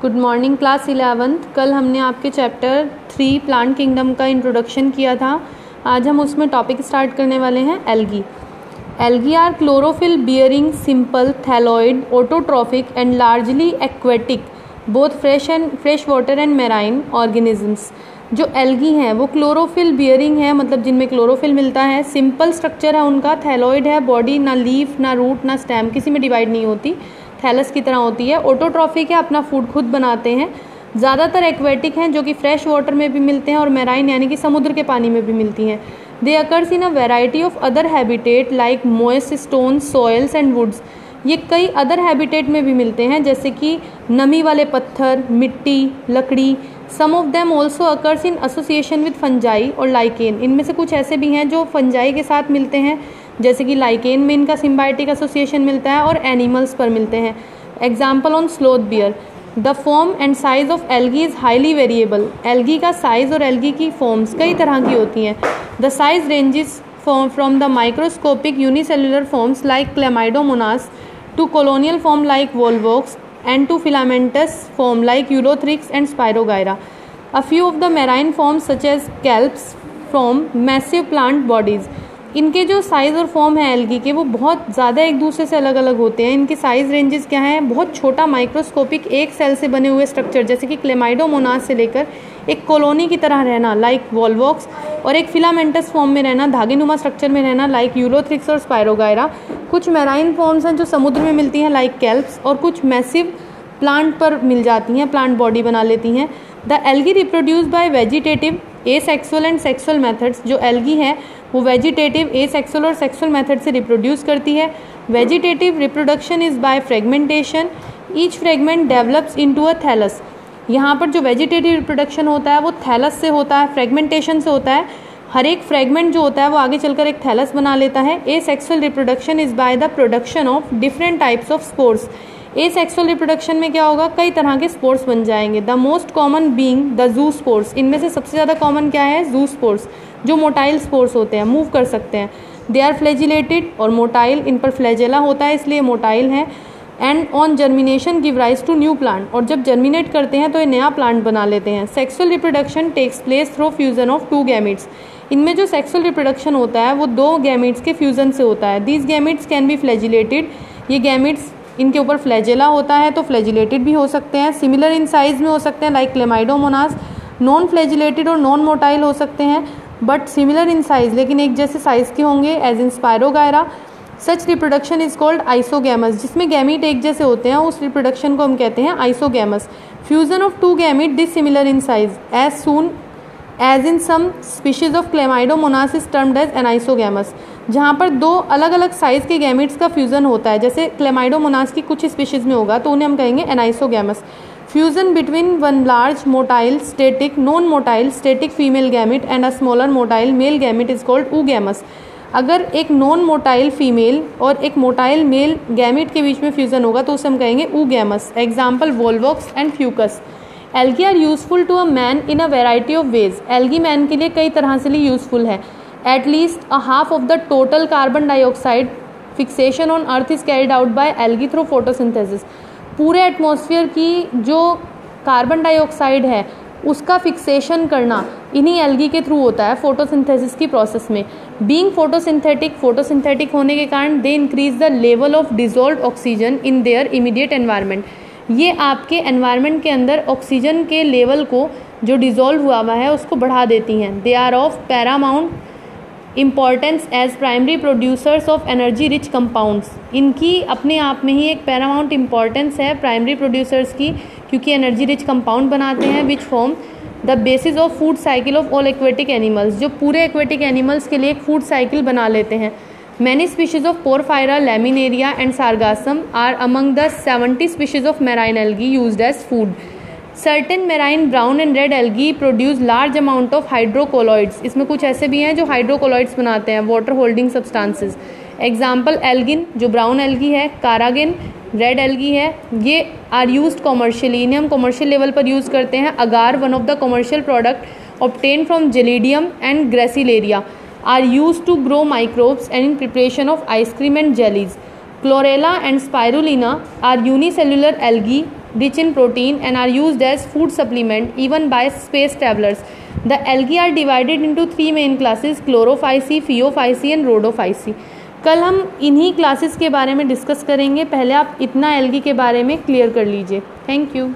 Good morning class eleventh कल हमने आपके चैप्टर थ्री प्लांट किंगडम का इंट्रोडक्शन किया था। आज हम उसमें टॉपिक स्टार्ट करने वाले हैं algae algae are chlorophyll bearing simple thalloid autotrophic and largely aquatic both fresh and fresh water and marine organisms जो एल्गी हैं, वो क्लोरोफिल बियरिंग है मतलब जिनमें क्लोरोफिल मिलता है सिंपल स्ट्रक्चर है उनका थैलॉइड है बॉडी ना लीफ ना रूट ना स्टेम किसी में डिवाइड नहीं होती। थैलस की तरह होती है। ऑटोट्रॉफिक है अपना फ़ूड खुद बनाते हैं। ज़्यादातर एक्वेटिक हैं जो कि फ्रेश वाटर में भी मिलते हैं और मेराइन यानी कि समुद्र के पानी में भी मिलती हैं। They occurs in a variety of other habitat like moist stone soils and woods ये कई अदर हैबिटेट में भी मिलते हैं, जैसे कि नमी वाले पत्थर, मिट्टी, लकड़ी। Some of them also occurs in association with fungi और लाइकेन इनमें से कुछ ऐसे भी हैं जो फंजाई के साथ मिलते हैं। जैसे कि लाइकेन में इनका सिम्बायोटिक एसोसिएशन मिलता है और एनिमल्स पर मिलते हैं। Example on sloth bear the form and size of algae is highly variable algae का साइज़ और एल्गी की फॉर्म्स कई तरह की होती हैं। The size ranges from the microscopic unicellular forms like Chlamydomonas to colonial form like Volvox and to filamentous form like Ulothrix and Spirogyra A few of the marine forms such as kelps form massive plant bodies. इनके जो size और form है algae के, वो बहुत ज़्यादा एक दूसरे से अलग अलग होते हैं। इनके साइज़ रेंजेस क्या हैं? बहुत छोटा माइक्रोस्कोपिक एक सेल से बने हुए स्ट्रक्चर जैसे कि क्लेमाइडोमोनास से लेकर एक कॉलोनी की तरह रहना लाइक वॉलवॉक्स और एक फिलामेंटस फॉर्म में रहना धागेनुमा स्ट्रक्चर में रहना लाइक यूरोथ्रिक्स और स्पायरोगायरा कुछ मेराइन फॉर्म्स हैं जो समुद्र में मिलती हैं लाइक कैल्प्स और कुछ मैसिव प्लांट पर मिल जाती हैं प्लांट बॉडी बना लेती हैं। The algae reproduce by vegetative asexual and sexual methods जो एल्गी है, वो वेजिटेटिव ए सेक्सुअल और सेक्सुअल मेथड से रिप्रोड्यूस करती है। Vegetative reproduction is by fragmentation each fragment develops into a thallus यहाँ पर जो वेजिटेटिव रिप्रोडक्शन होता है, वो थैलस से होता है फ्रेगमेंटेशन से होता है। हर एक फ्रेगमेंट जो होता है, वो आगे चलकर एक थैलस बना लेता है। Asexual reproduction is by the production of different types of spores asexual reproduction में क्या होगा? कई तरह के स्पोर्ट्स बन जाएँगे। The most common being the zoospores इनमें से सबसे ज़्यादा कॉमन क्या है? जू स्पोर्ट्स जो मोटाइल स्पोर्ट्स होते हैं मूव कर सकते हैं। दे आर फ्लेजिलेटेड और मोटाइल इन पर फ्लेजेला होता है, इसलिए मोटाइल है। And on germination give rise to new plant और जब जर्मिनेट करते हैं तो ये नया प्लांट बना लेते हैं। Sexual reproduction takes place through fusion of two gametes इनमें जो सेक्सुअल रिप्रोडक्शन होता है, वो दो गैमिट्स के फ्यूजन से होता है। These gametes can be flagellated ये गैमिट्स इनके ऊपर फ्लैजेला होता है तो फ्लैजिलेटेड भी हो सकते हैं, सिमिलर इन साइज़ में हो सकते हैं लाइक क्लेमाइडोमोनास नॉन फ्लैजिलेटेड और नॉन मोटाइल हो सकते हैं बट सिमिलर इन साइज़ लेकिन एक जैसे साइज़ के होंगे as in Spirogyra such reproduction is called isogamous जिसमें गैमिट एक जैसे होते हैं, उस रिप्रोडक्शन को हम कहते हैं isogamous fusion of two gamete dissimilar in size as soon as in some species of Chlamydomonas is termed as anisogamous जहाँ पर दो अलग अलग साइज़ के गैमिट्स का फ्यूज़न होता है। जैसे क्लेमाइडोमोनास की कुछ स्पीशीज़ में होगा तो उन्हें हम कहेंगे anisogamous fusion between one large motile static non motile static female gamete and a smaller motile male gamete is called oogamous अगर एक नॉन मोटाइल फीमेल और एक मोटाइल मेल गैमिट के बीच में फ्यूजन होगा तो उसे हम कहेंगे oogamous example Volvox and Fucus algae are useful to a man in a variety of ways. Algae man के लिए कई तरह से लिए यूजफुल है। Least a half of the total carbon dioxide fixation on earth is carried out by algae through photosynthesis. पूरे atmosphere की जो कार्बन डाइऑक्साइड है, उसका फिक्सेशन करना इन्हीं एल्गी के थ्रू होता है फोटोसिंथेसिस की प्रोसेस में। बीइंग फोटोसिंथेटिक फोटोसिंथेटिक होने के कारण they increase the level of dissolve oxygen in their immediate environment ये आपके एनवायरनमेंट के अंदर ऑक्सीजन के लेवल को, जो डिजोल्व हुआ हुआ है, उसको बढ़ा देती हैं। They are of paramount importance as primary producers of energy rich compounds इनकी अपने आप में ही एक पैरामाउंट इम्पॉर्टेंस है प्राइमरी प्रोड्यूसर्स की, क्योंकि एनर्जी रिच कंपाउंड बनाते हैं which form the basis of food cycle of all aquatic animals जो पूरे एक्वेटिक एनिमल्स के लिए एक फ़ूड साइकिल बना लेते हैं। Many species of Porphyra Laminaria and Sargassum are among the seventy species of marine algae use as food certain marine brown and red algae produce large amount of hydrocolloids इसमें कुछ ऐसे भी हैं जो hydrocolloids बनाते हैं water holding substances example algin जो brown algae है कारागिन रेड एल्गी है, ये आर यूज़ कॉमर्शियली इन्हें हम कॉमर्शियल लेवल पर यूज़ करते हैं. Agar one of the commercial product obtained from Gelidium and Gracilaria are use to grow microbes and in preparation of ice cream and jellies Chlorella and Spirulina are unicellular algae rich in protein and are use as food supplement even by space travellers the algae are divided into three main classes Chlorophyceae Phaeophyceae and Rhodophyceae कल हम इन्हीं classes के बारे में discuss करेंगे। पहले आप इतना एलगी के बारे में क्लियर कर लीजिए। Thank you